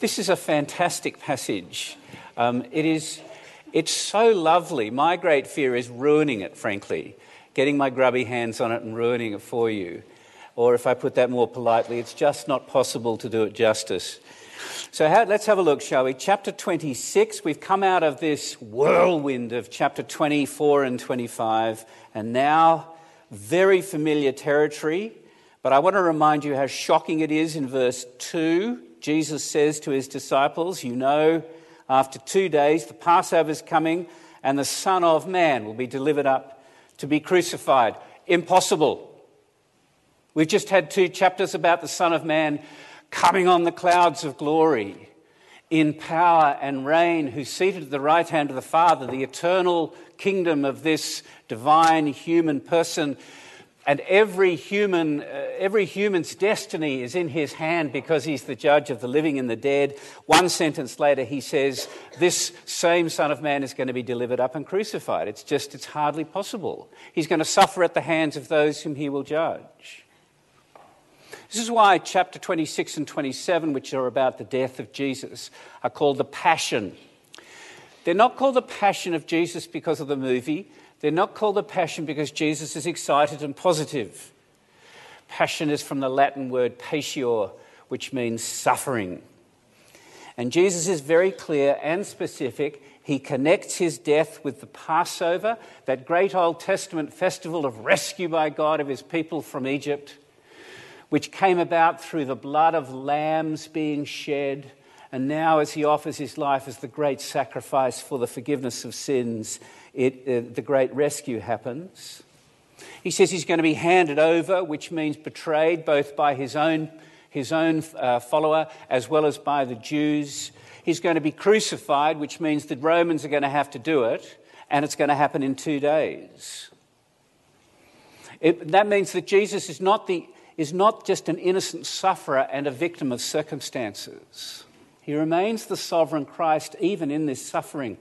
This is a fantastic passage. Um, it is, it's so lovely. My great fear is ruining it, frankly, getting my grubby hands on it and ruining it for you. Or if I put that more politely, it's just not possible to do it justice. So how, let's have a look, shall we? Chapter 26. We've come out of this whirlwind of chapter 24 and 25, and now very familiar territory. But I want to remind you how shocking it is in verse 2. Jesus says to his disciples, You know, after two days the Passover is coming, and the Son of Man will be delivered up to be crucified. Impossible. We've just had two chapters about the Son of Man coming on the clouds of glory in power and reign, who's seated at the right hand of the Father, the eternal kingdom of this divine human person. And every human, uh, every human's destiny is in his hand because he's the judge of the living and the dead. One sentence later, he says, This same Son of Man is going to be delivered up and crucified. It's just, it's hardly possible. He's going to suffer at the hands of those whom he will judge. This is why chapter 26 and 27, which are about the death of Jesus, are called the Passion. They're not called the Passion of Jesus because of the movie. They're not called the Passion because Jesus is excited and positive. Passion is from the Latin word patior, which means suffering. And Jesus is very clear and specific. He connects his death with the Passover, that great Old Testament festival of rescue by God of his people from Egypt which came about through the blood of lambs being shed. And now, as he offers his life as the great sacrifice for the forgiveness of sins, it, uh, the great rescue happens. He says he's going to be handed over, which means betrayed both by his own, his own uh, follower as well as by the Jews. He's going to be crucified, which means the Romans are going to have to do it, and it's going to happen in two days. It, that means that Jesus is not the is not just an innocent sufferer and a victim of circumstances. He remains the sovereign Christ even in this suffering.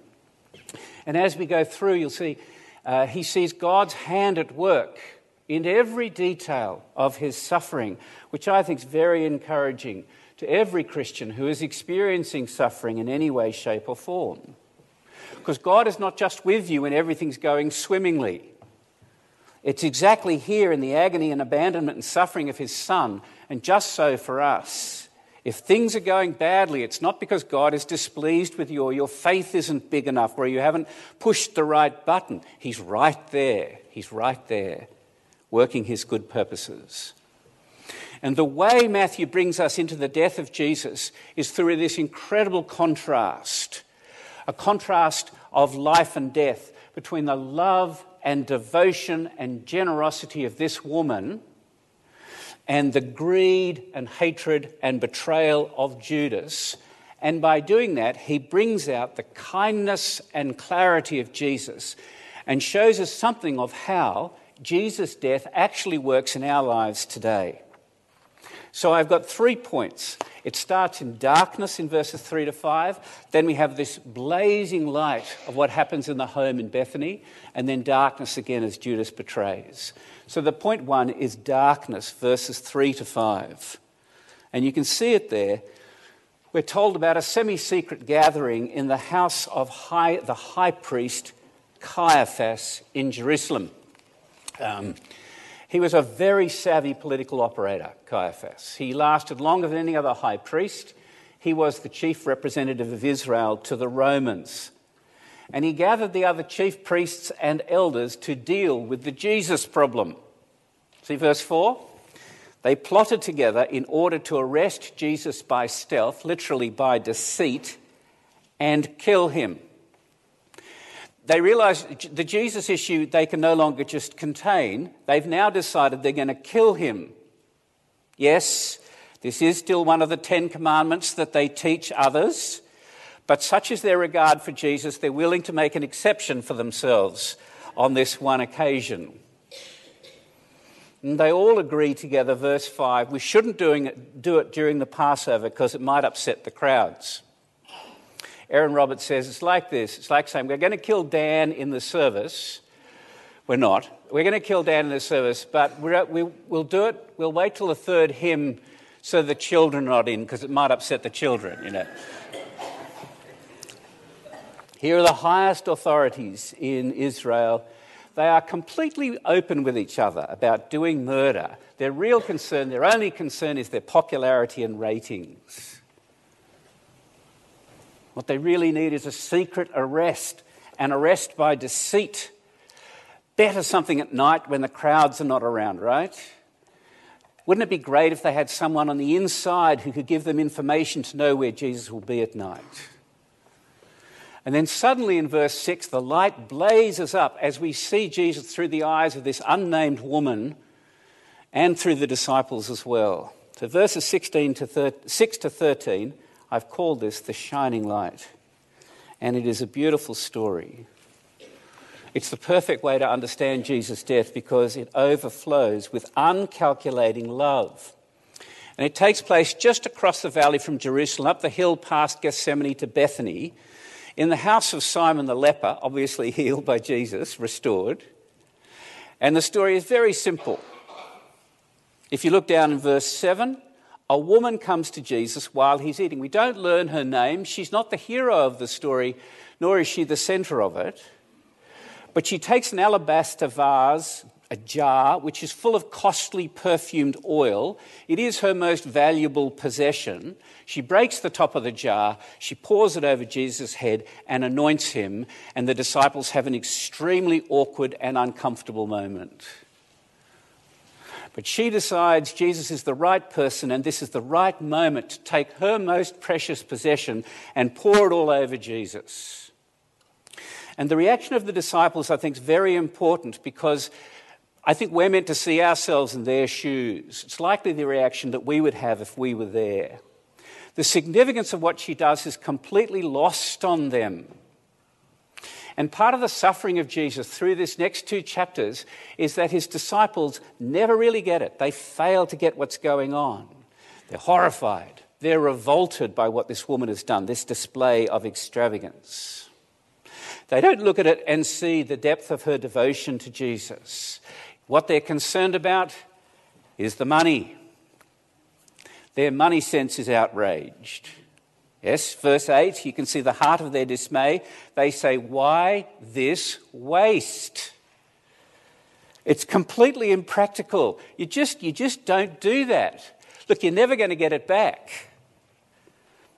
And as we go through, you'll see uh, he sees God's hand at work in every detail of his suffering, which I think is very encouraging to every Christian who is experiencing suffering in any way, shape, or form. Because God is not just with you when everything's going swimmingly. It's exactly here in the agony and abandonment and suffering of his son, and just so for us. If things are going badly, it's not because God is displeased with you or your faith isn't big enough or you haven't pushed the right button. He's right there. He's right there, working his good purposes. And the way Matthew brings us into the death of Jesus is through this incredible contrast a contrast of life and death between the love and devotion and generosity of this woman and the greed and hatred and betrayal of Judas. And by doing that, he brings out the kindness and clarity of Jesus and shows us something of how Jesus' death actually works in our lives today. So I've got three points. It starts in darkness in verses 3 to 5. Then we have this blazing light of what happens in the home in Bethany. And then darkness again as Judas betrays. So the point one is darkness, verses 3 to 5. And you can see it there. We're told about a semi secret gathering in the house of high, the high priest Caiaphas in Jerusalem. Um, he was a very savvy political operator, Caiaphas. He lasted longer than any other high priest. He was the chief representative of Israel to the Romans. And he gathered the other chief priests and elders to deal with the Jesus problem. See verse 4? They plotted together in order to arrest Jesus by stealth, literally by deceit, and kill him they realize the Jesus issue they can no longer just contain. They've now decided they're going to kill him. Yes, this is still one of the Ten Commandments that they teach others, but such is their regard for Jesus, they're willing to make an exception for themselves on this one occasion. And they all agree together, verse 5, we shouldn't it, do it during the Passover because it might upset the crowds. Aaron Roberts says it's like this it's like saying, We're going to kill Dan in the service. We're not. We're going to kill Dan in the service, but we will do it. We'll wait till the third hymn so the children are not in because it might upset the children, you know. Here are the highest authorities in Israel. They are completely open with each other about doing murder. Their real concern, their only concern, is their popularity and ratings. What they really need is a secret arrest, an arrest by deceit. Better something at night when the crowds are not around, right? Wouldn't it be great if they had someone on the inside who could give them information to know where Jesus will be at night? And then suddenly in verse 6, the light blazes up as we see Jesus through the eyes of this unnamed woman and through the disciples as well. So, verses 16 to 13, 6 to 13, I've called this the shining light. And it is a beautiful story. It's the perfect way to understand Jesus' death because it overflows with uncalculating love. And it takes place just across the valley from Jerusalem, up the hill past Gethsemane to Bethany in the house of Simon the leper, obviously healed by Jesus, restored. And the story is very simple. If you look down in verse 7, a woman comes to Jesus while he's eating. We don't learn her name. She's not the hero of the story, nor is she the center of it. But she takes an alabaster vase a jar which is full of costly perfumed oil. It is her most valuable possession. She breaks the top of the jar, she pours it over Jesus' head and anoints him, and the disciples have an extremely awkward and uncomfortable moment. But she decides Jesus is the right person and this is the right moment to take her most precious possession and pour it all over Jesus. And the reaction of the disciples, I think, is very important because I think we're meant to see ourselves in their shoes. It's likely the reaction that we would have if we were there. The significance of what she does is completely lost on them. And part of the suffering of Jesus through this next two chapters is that his disciples never really get it. They fail to get what's going on. They're horrified. They're revolted by what this woman has done, this display of extravagance. They don't look at it and see the depth of her devotion to Jesus. What they're concerned about is the money. Their money sense is outraged. Yes, verse 8, you can see the heart of their dismay. They say, Why this waste? It's completely impractical. You just, you just don't do that. Look, you're never going to get it back.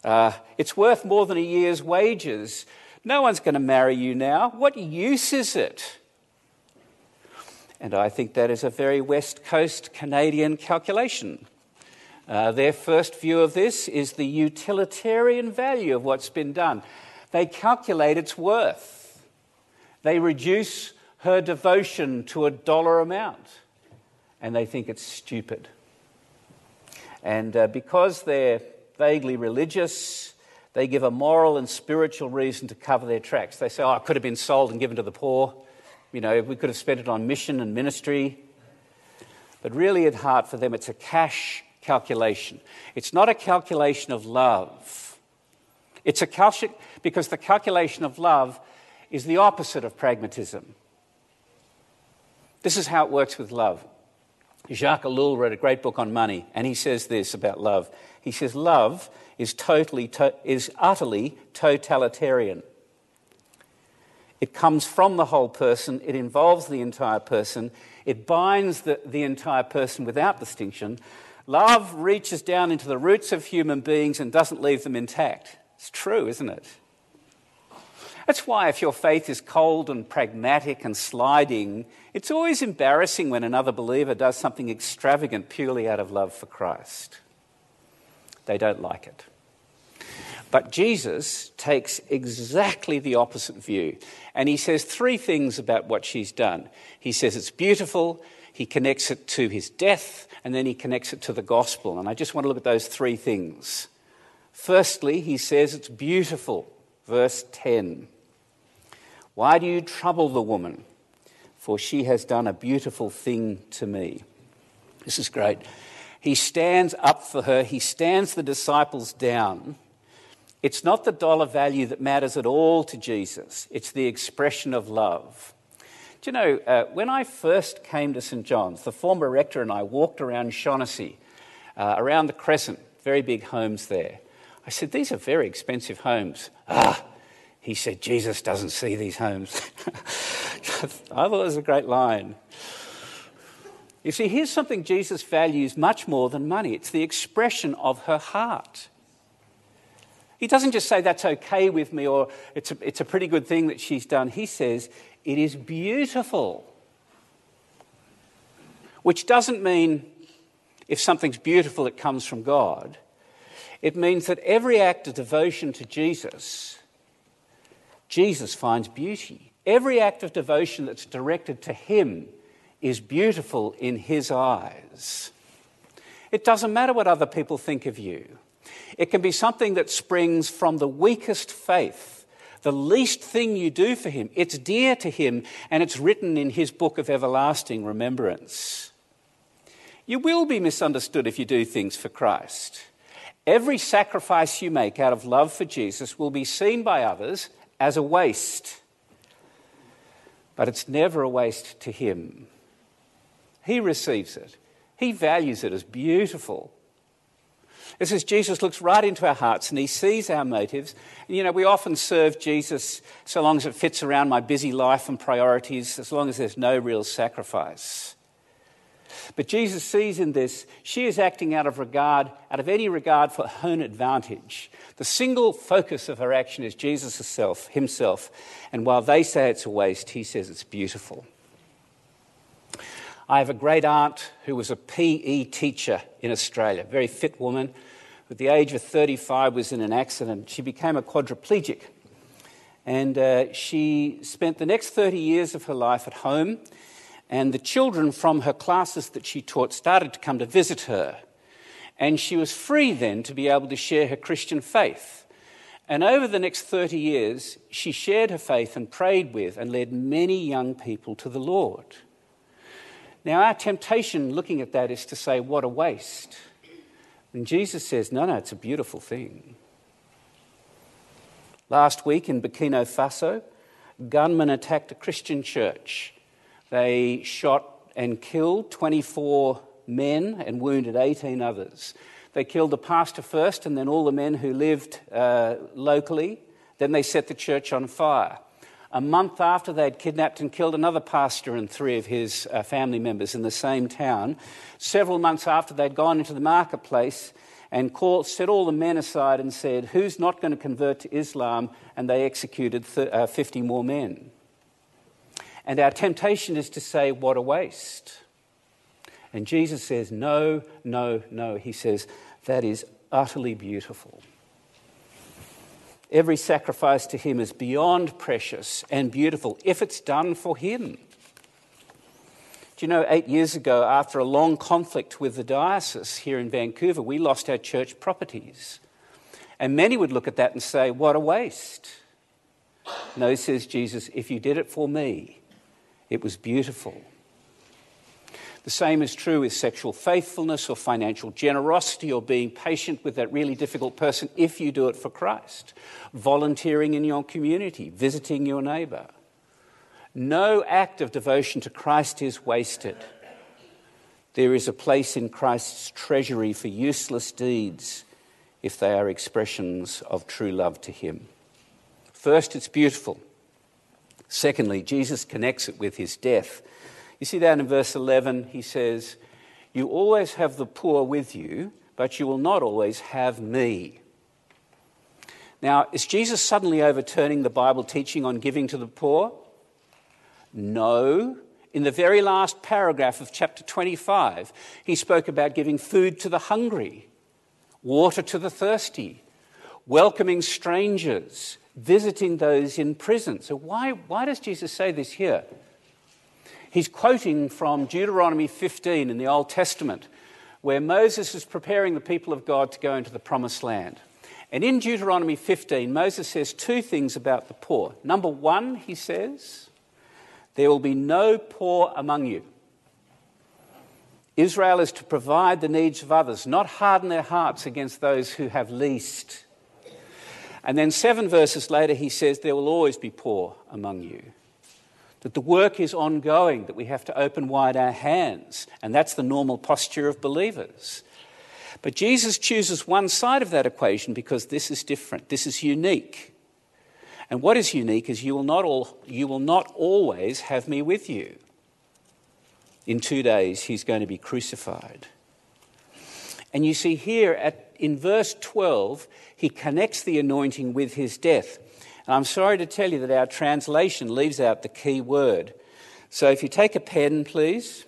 Uh, it's worth more than a year's wages. No one's going to marry you now. What use is it? And I think that is a very West Coast Canadian calculation. Uh, their first view of this is the utilitarian value of what's been done. They calculate its worth. They reduce her devotion to a dollar amount, and they think it's stupid. And uh, because they're vaguely religious, they give a moral and spiritual reason to cover their tracks. They say, oh, it could have been sold and given to the poor. You know, we could have spent it on mission and ministry. But really, at heart, for them, it's a cash calculation. It's not a calculation of love. It's a calculation because the calculation of love is the opposite of pragmatism. This is how it works with love. Jacques Ellul wrote a great book on money, and he says this about love. He says, Love is, totally, to, is utterly totalitarian. It comes from the whole person, it involves the entire person, it binds the, the entire person without distinction. Love reaches down into the roots of human beings and doesn't leave them intact. It's true, isn't it? That's why, if your faith is cold and pragmatic and sliding, it's always embarrassing when another believer does something extravagant purely out of love for Christ. They don't like it. But Jesus takes exactly the opposite view. And he says three things about what she's done. He says it's beautiful, he connects it to his death, and then he connects it to the gospel. And I just want to look at those three things. Firstly, he says it's beautiful. Verse 10 Why do you trouble the woman? For she has done a beautiful thing to me. This is great. He stands up for her, he stands the disciples down it's not the dollar value that matters at all to Jesus, it's the expression of love. Do you know, uh, when I first came to St. John's, the former rector and I walked around Shaughnessy. uh, around the Crescent, very big homes there. I said, These are very expensive homes. Ah, he said, Jesus doesn't see these homes. I thought it was a great line. You see, here's something Jesus values much more than money it's the expression of her heart. He doesn't just say, That's okay with me, or it's a, it's a pretty good thing that she's done. He says, It is beautiful. Which doesn't mean if something's beautiful, it comes from God. It means that every act of devotion to Jesus, Jesus finds beauty. Every act of devotion that's directed to Him is beautiful in His eyes. It doesn't matter what other people think of you. It can be something that springs from the weakest faith, the least thing you do for Him. It's dear to Him, and it's written in His book of everlasting remembrance. You will be misunderstood if you do things for Christ. Every sacrifice you make out of love for Jesus will be seen by others as a waste. But it's never a waste to Him. He receives it, He values it as beautiful. This is Jesus looks right into our hearts and he sees our motives. And, You know, we often serve Jesus so long as it fits around my busy life and priorities, as long as there's no real sacrifice. But Jesus sees in this, she is acting out of regard, out of any regard for her own advantage. The single focus of her action is Jesus himself, himself. And while they say it's a waste, he says it's beautiful. I have a great aunt who was a PE teacher in Australia, very fit woman. At the age of 35, was in an accident. She became a quadriplegic. And uh, she spent the next 30 years of her life at home and the children from her classes that she taught started to come to visit her. And she was free then to be able to share her Christian faith. And over the next 30 years, she shared her faith and prayed with and led many young people to the Lord. Now, our temptation looking at that is to say, what a waste. And Jesus says, no, no, it's a beautiful thing. Last week in Burkina Faso, gunmen attacked a Christian church they shot and killed 24 men and wounded 18 others. They killed the pastor first and then all the men who lived uh, locally. Then they set the church on fire. A month after they'd kidnapped and killed another pastor and three of his uh, family members in the same town, several months after they'd gone into the marketplace and called, set all the men aside and said, Who's not going to convert to Islam? And they executed th- uh, 50 more men. And our temptation is to say, What a waste. And Jesus says, No, no, no. He says, That is utterly beautiful. Every sacrifice to Him is beyond precious and beautiful if it's done for Him. Do you know, eight years ago, after a long conflict with the diocese here in Vancouver, we lost our church properties. And many would look at that and say, What a waste. No, says Jesus, if you did it for me, it was beautiful. The same is true with sexual faithfulness or financial generosity or being patient with that really difficult person if you do it for Christ. Volunteering in your community, visiting your neighbour. No act of devotion to Christ is wasted. There is a place in Christ's treasury for useless deeds if they are expressions of true love to Him. First, it's beautiful. Secondly, Jesus connects it with his death. You see that in verse 11, he says, You always have the poor with you, but you will not always have me. Now, is Jesus suddenly overturning the Bible teaching on giving to the poor? No. In the very last paragraph of chapter 25, he spoke about giving food to the hungry, water to the thirsty, welcoming strangers, visiting those in prison. So, why, why does Jesus say this here? He's quoting from Deuteronomy 15 in the Old Testament, where Moses is preparing the people of God to go into the promised land. And in Deuteronomy 15, Moses says two things about the poor. Number one, he says, there will be no poor among you. Israel is to provide the needs of others, not harden their hearts against those who have least. And then seven verses later, he says, There will always be poor among you. That the work is ongoing, that we have to open wide our hands. And that's the normal posture of believers. But Jesus chooses one side of that equation because this is different. This is unique. And what is unique is you will not, all, you will not always have me with you. In two days, he's going to be crucified. And you see here at, in verse 12, he connects the anointing with his death. And I'm sorry to tell you that our translation leaves out the key word. So if you take a pen, please,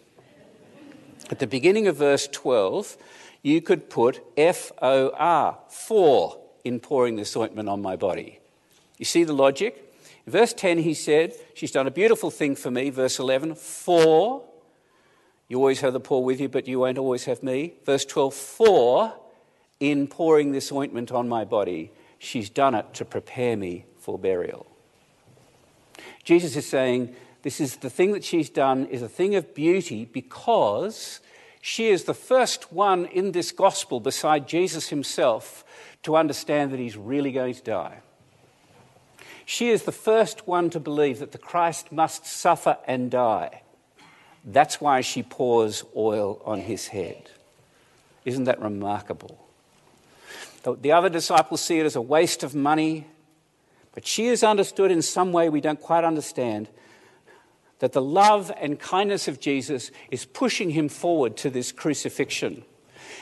at the beginning of verse 12, you could put F O R, for, in pouring this ointment on my body. You see the logic? In verse 10, he said, She's done a beautiful thing for me. Verse 11, for, you always have the poor with you, but you won't always have me. Verse 12, for, in pouring this ointment on my body, she's done it to prepare me for burial. Jesus is saying, this is the thing that she's done is a thing of beauty because she is the first one in this gospel beside Jesus himself to understand that he's really going to die. She is the first one to believe that the Christ must suffer and die. That's why she pours oil on his head. Isn't that remarkable? The other disciples see it as a waste of money, but she has understood in some way we don't quite understand that the love and kindness of Jesus is pushing him forward to this crucifixion.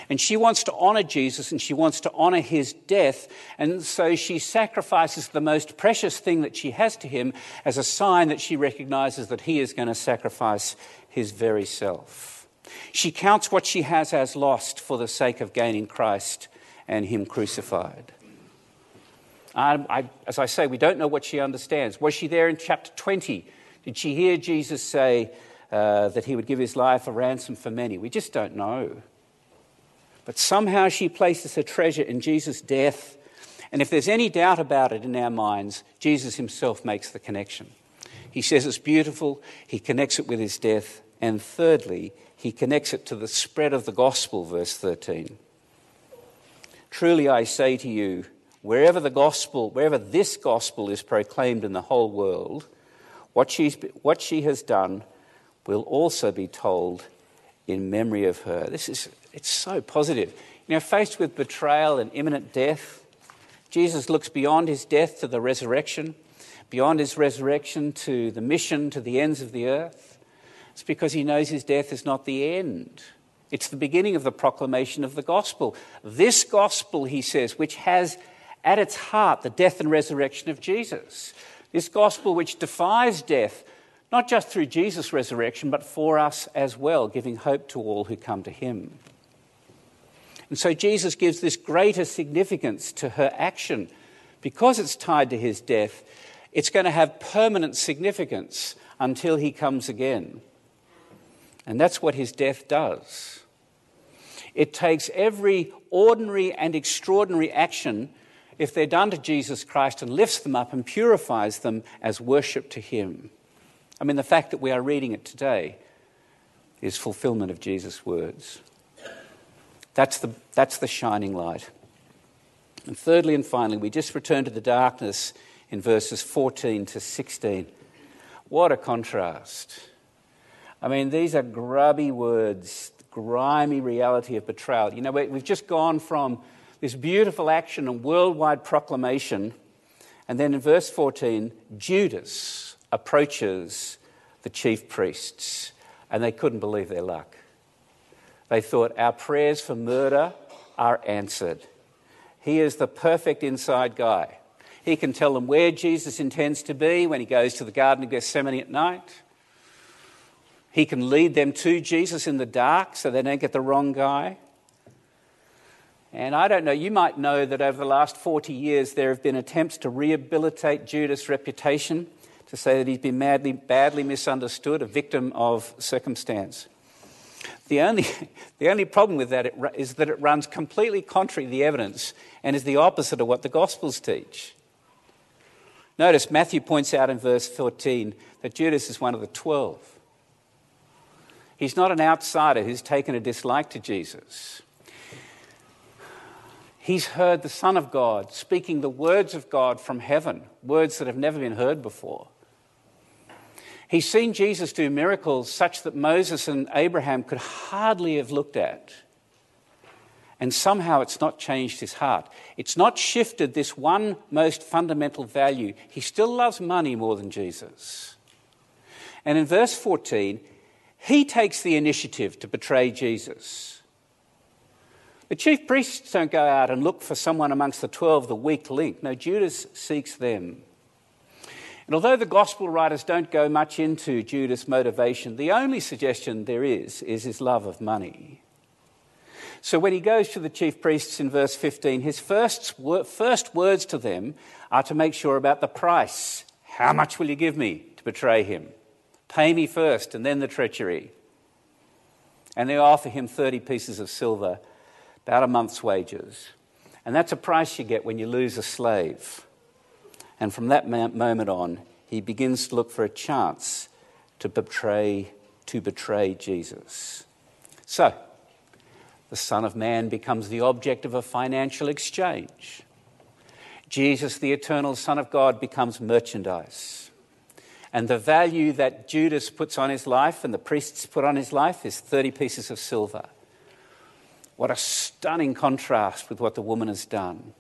And she wants to honor Jesus and she wants to honor his death. And so she sacrifices the most precious thing that she has to him as a sign that she recognizes that he is going to sacrifice his very self. She counts what she has as lost for the sake of gaining Christ and him crucified. I, I, as I say, we don't know what she understands. Was she there in chapter 20 did she hear Jesus say uh, that he would give his life a ransom for many? We just don't know. But somehow she places her treasure in Jesus' death. And if there's any doubt about it in our minds, Jesus himself makes the connection. He says it's beautiful, he connects it with his death, and thirdly, he connects it to the spread of the gospel, verse 13. Truly I say to you, wherever the gospel, wherever this gospel is proclaimed in the whole world, what, she's, what she has done will also be told in memory of her. This is, it's so positive. You know, faced with betrayal and imminent death, Jesus looks beyond his death to the resurrection, beyond his resurrection to the mission to the ends of the earth. It's because he knows his death is not the end. It's the beginning of the proclamation of the gospel. This gospel, he says, which has at its heart the death and resurrection of Jesus. This gospel which defies death, not just through Jesus' resurrection, but for us as well, giving hope to all who come to him. And so Jesus gives this greater significance to her action. Because it's tied to his death, it's going to have permanent significance until he comes again. And that's what his death does. It takes every ordinary and extraordinary action if they're done to Jesus Christ and lifts them up and purifies them as worship to Him. I mean, the fact that we are reading it today is fulfillment of Jesus' words. That's the, that's the shining light. And thirdly and finally, we just return to the darkness in verses 14 to 16. What a contrast. I mean, these are grubby words, grimy reality of betrayal. You know, we've just gone from this beautiful action and worldwide proclamation. And then in verse 14, Judas approaches the chief priests, and they couldn't believe their luck. They thought, Our prayers for murder are answered. He is the perfect inside guy. He can tell them where Jesus intends to be when he goes to the Garden of Gethsemane at night. He can lead them to Jesus in the dark so they don't get the wrong guy. And I don't know, you might know that over the last 40 years there have been attempts to rehabilitate Judas' reputation, to say that he's been madly, badly misunderstood, a victim of circumstance. The only, the only problem with that is that it runs completely contrary to the evidence and is the opposite of what the Gospels teach. Notice Matthew points out in verse 14 that Judas is one of the twelve. He's not an outsider who's taken a dislike to Jesus. He's heard the Son of God speaking the words of God from heaven, words that have never been heard before. He's seen Jesus do miracles such that Moses and Abraham could hardly have looked at. And somehow it's not changed his heart. It's not shifted this one most fundamental value. He still loves money more than Jesus. And in verse 14, he takes the initiative to betray Jesus. The chief priests don't go out and look for someone amongst the 12, the weak link. No, Judas seeks them. And although the gospel writers don't go much into Judas' motivation, the only suggestion there is is his love of money. So when he goes to the chief priests in verse 15, his first, first words to them are to make sure about the price. How much will you give me to betray him? Pay me first and then the treachery. And they offer him 30 pieces of silver, about a month's wages. And that's a price you get when you lose a slave. And from that moment on, he begins to look for a chance to betray, to betray Jesus. So, the Son of Man becomes the object of a financial exchange. Jesus, the eternal Son of God, becomes merchandise. And the value that Judas puts on his life and the priests put on his life is 30 pieces of silver. What a stunning contrast with what the woman has done.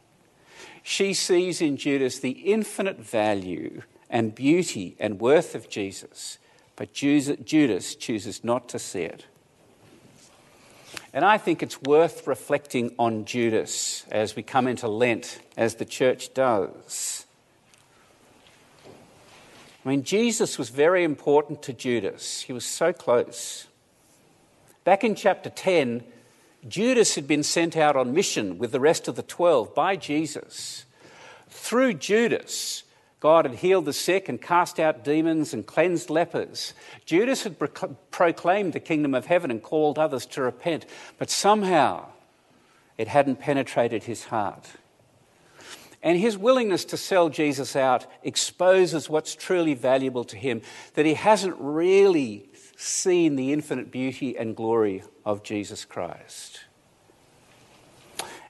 She sees in Judas the infinite value and beauty and worth of Jesus, but Judas chooses not to see it. And I think it's worth reflecting on Judas as we come into Lent, as the church does. I mean, Jesus was very important to Judas, he was so close. Back in chapter 10, Judas had been sent out on mission with the rest of the 12 by Jesus. Through Judas, God had healed the sick and cast out demons and cleansed lepers. Judas had pro- proclaimed the kingdom of heaven and called others to repent, but somehow it hadn't penetrated his heart. And his willingness to sell Jesus out exposes what's truly valuable to him that he hasn't really seen the infinite beauty and glory of Jesus Christ.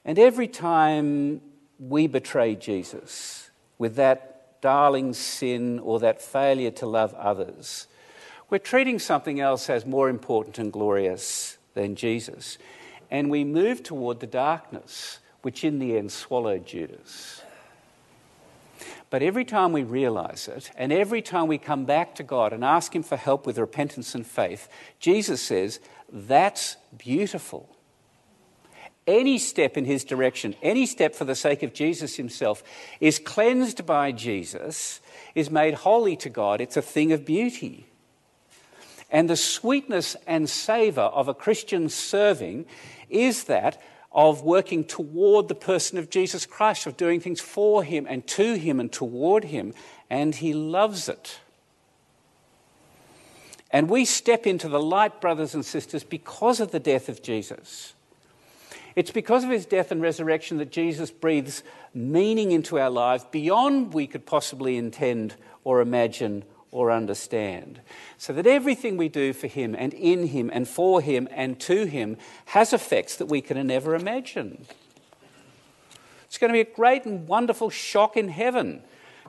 And every time we betray Jesus with that darling sin or that failure to love others. We're treating something else as more important and glorious than Jesus. And we move toward the darkness, which in the end swallowed Judas. But every time we realize it, and every time we come back to God and ask Him for help with repentance and faith, Jesus says, That's beautiful any step in his direction, any step for the sake of Jesus himself, is cleansed by Jesus, is made holy to God. It's a thing of beauty. And the sweetness and savour of a Christian serving is that of working toward the person of Jesus Christ, of doing things for him and to him and toward him, and he loves it. And we step into the light, brothers and sisters, because of the death of Jesus. It's because of his death and resurrection that Jesus breathes meaning into our lives beyond we could possibly intend or imagine or understand. So that everything we do for him and in him and for him and to him has effects that we can never imagine. It's going to be a great and wonderful shock in heaven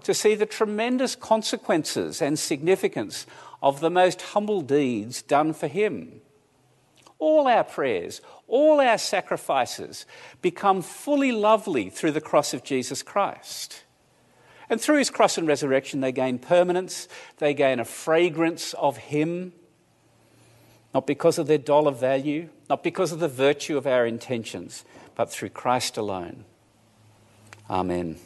to see the tremendous consequences and significance of the most humble deeds done for him all our prayers, all our sacrifices become fully lovely through the cross of Jesus Christ. And through his cross and resurrection, they gain permanence, they gain a fragrance of him, not because of their dollar value, not because of the virtue of our intentions, but through Christ alone. Amen.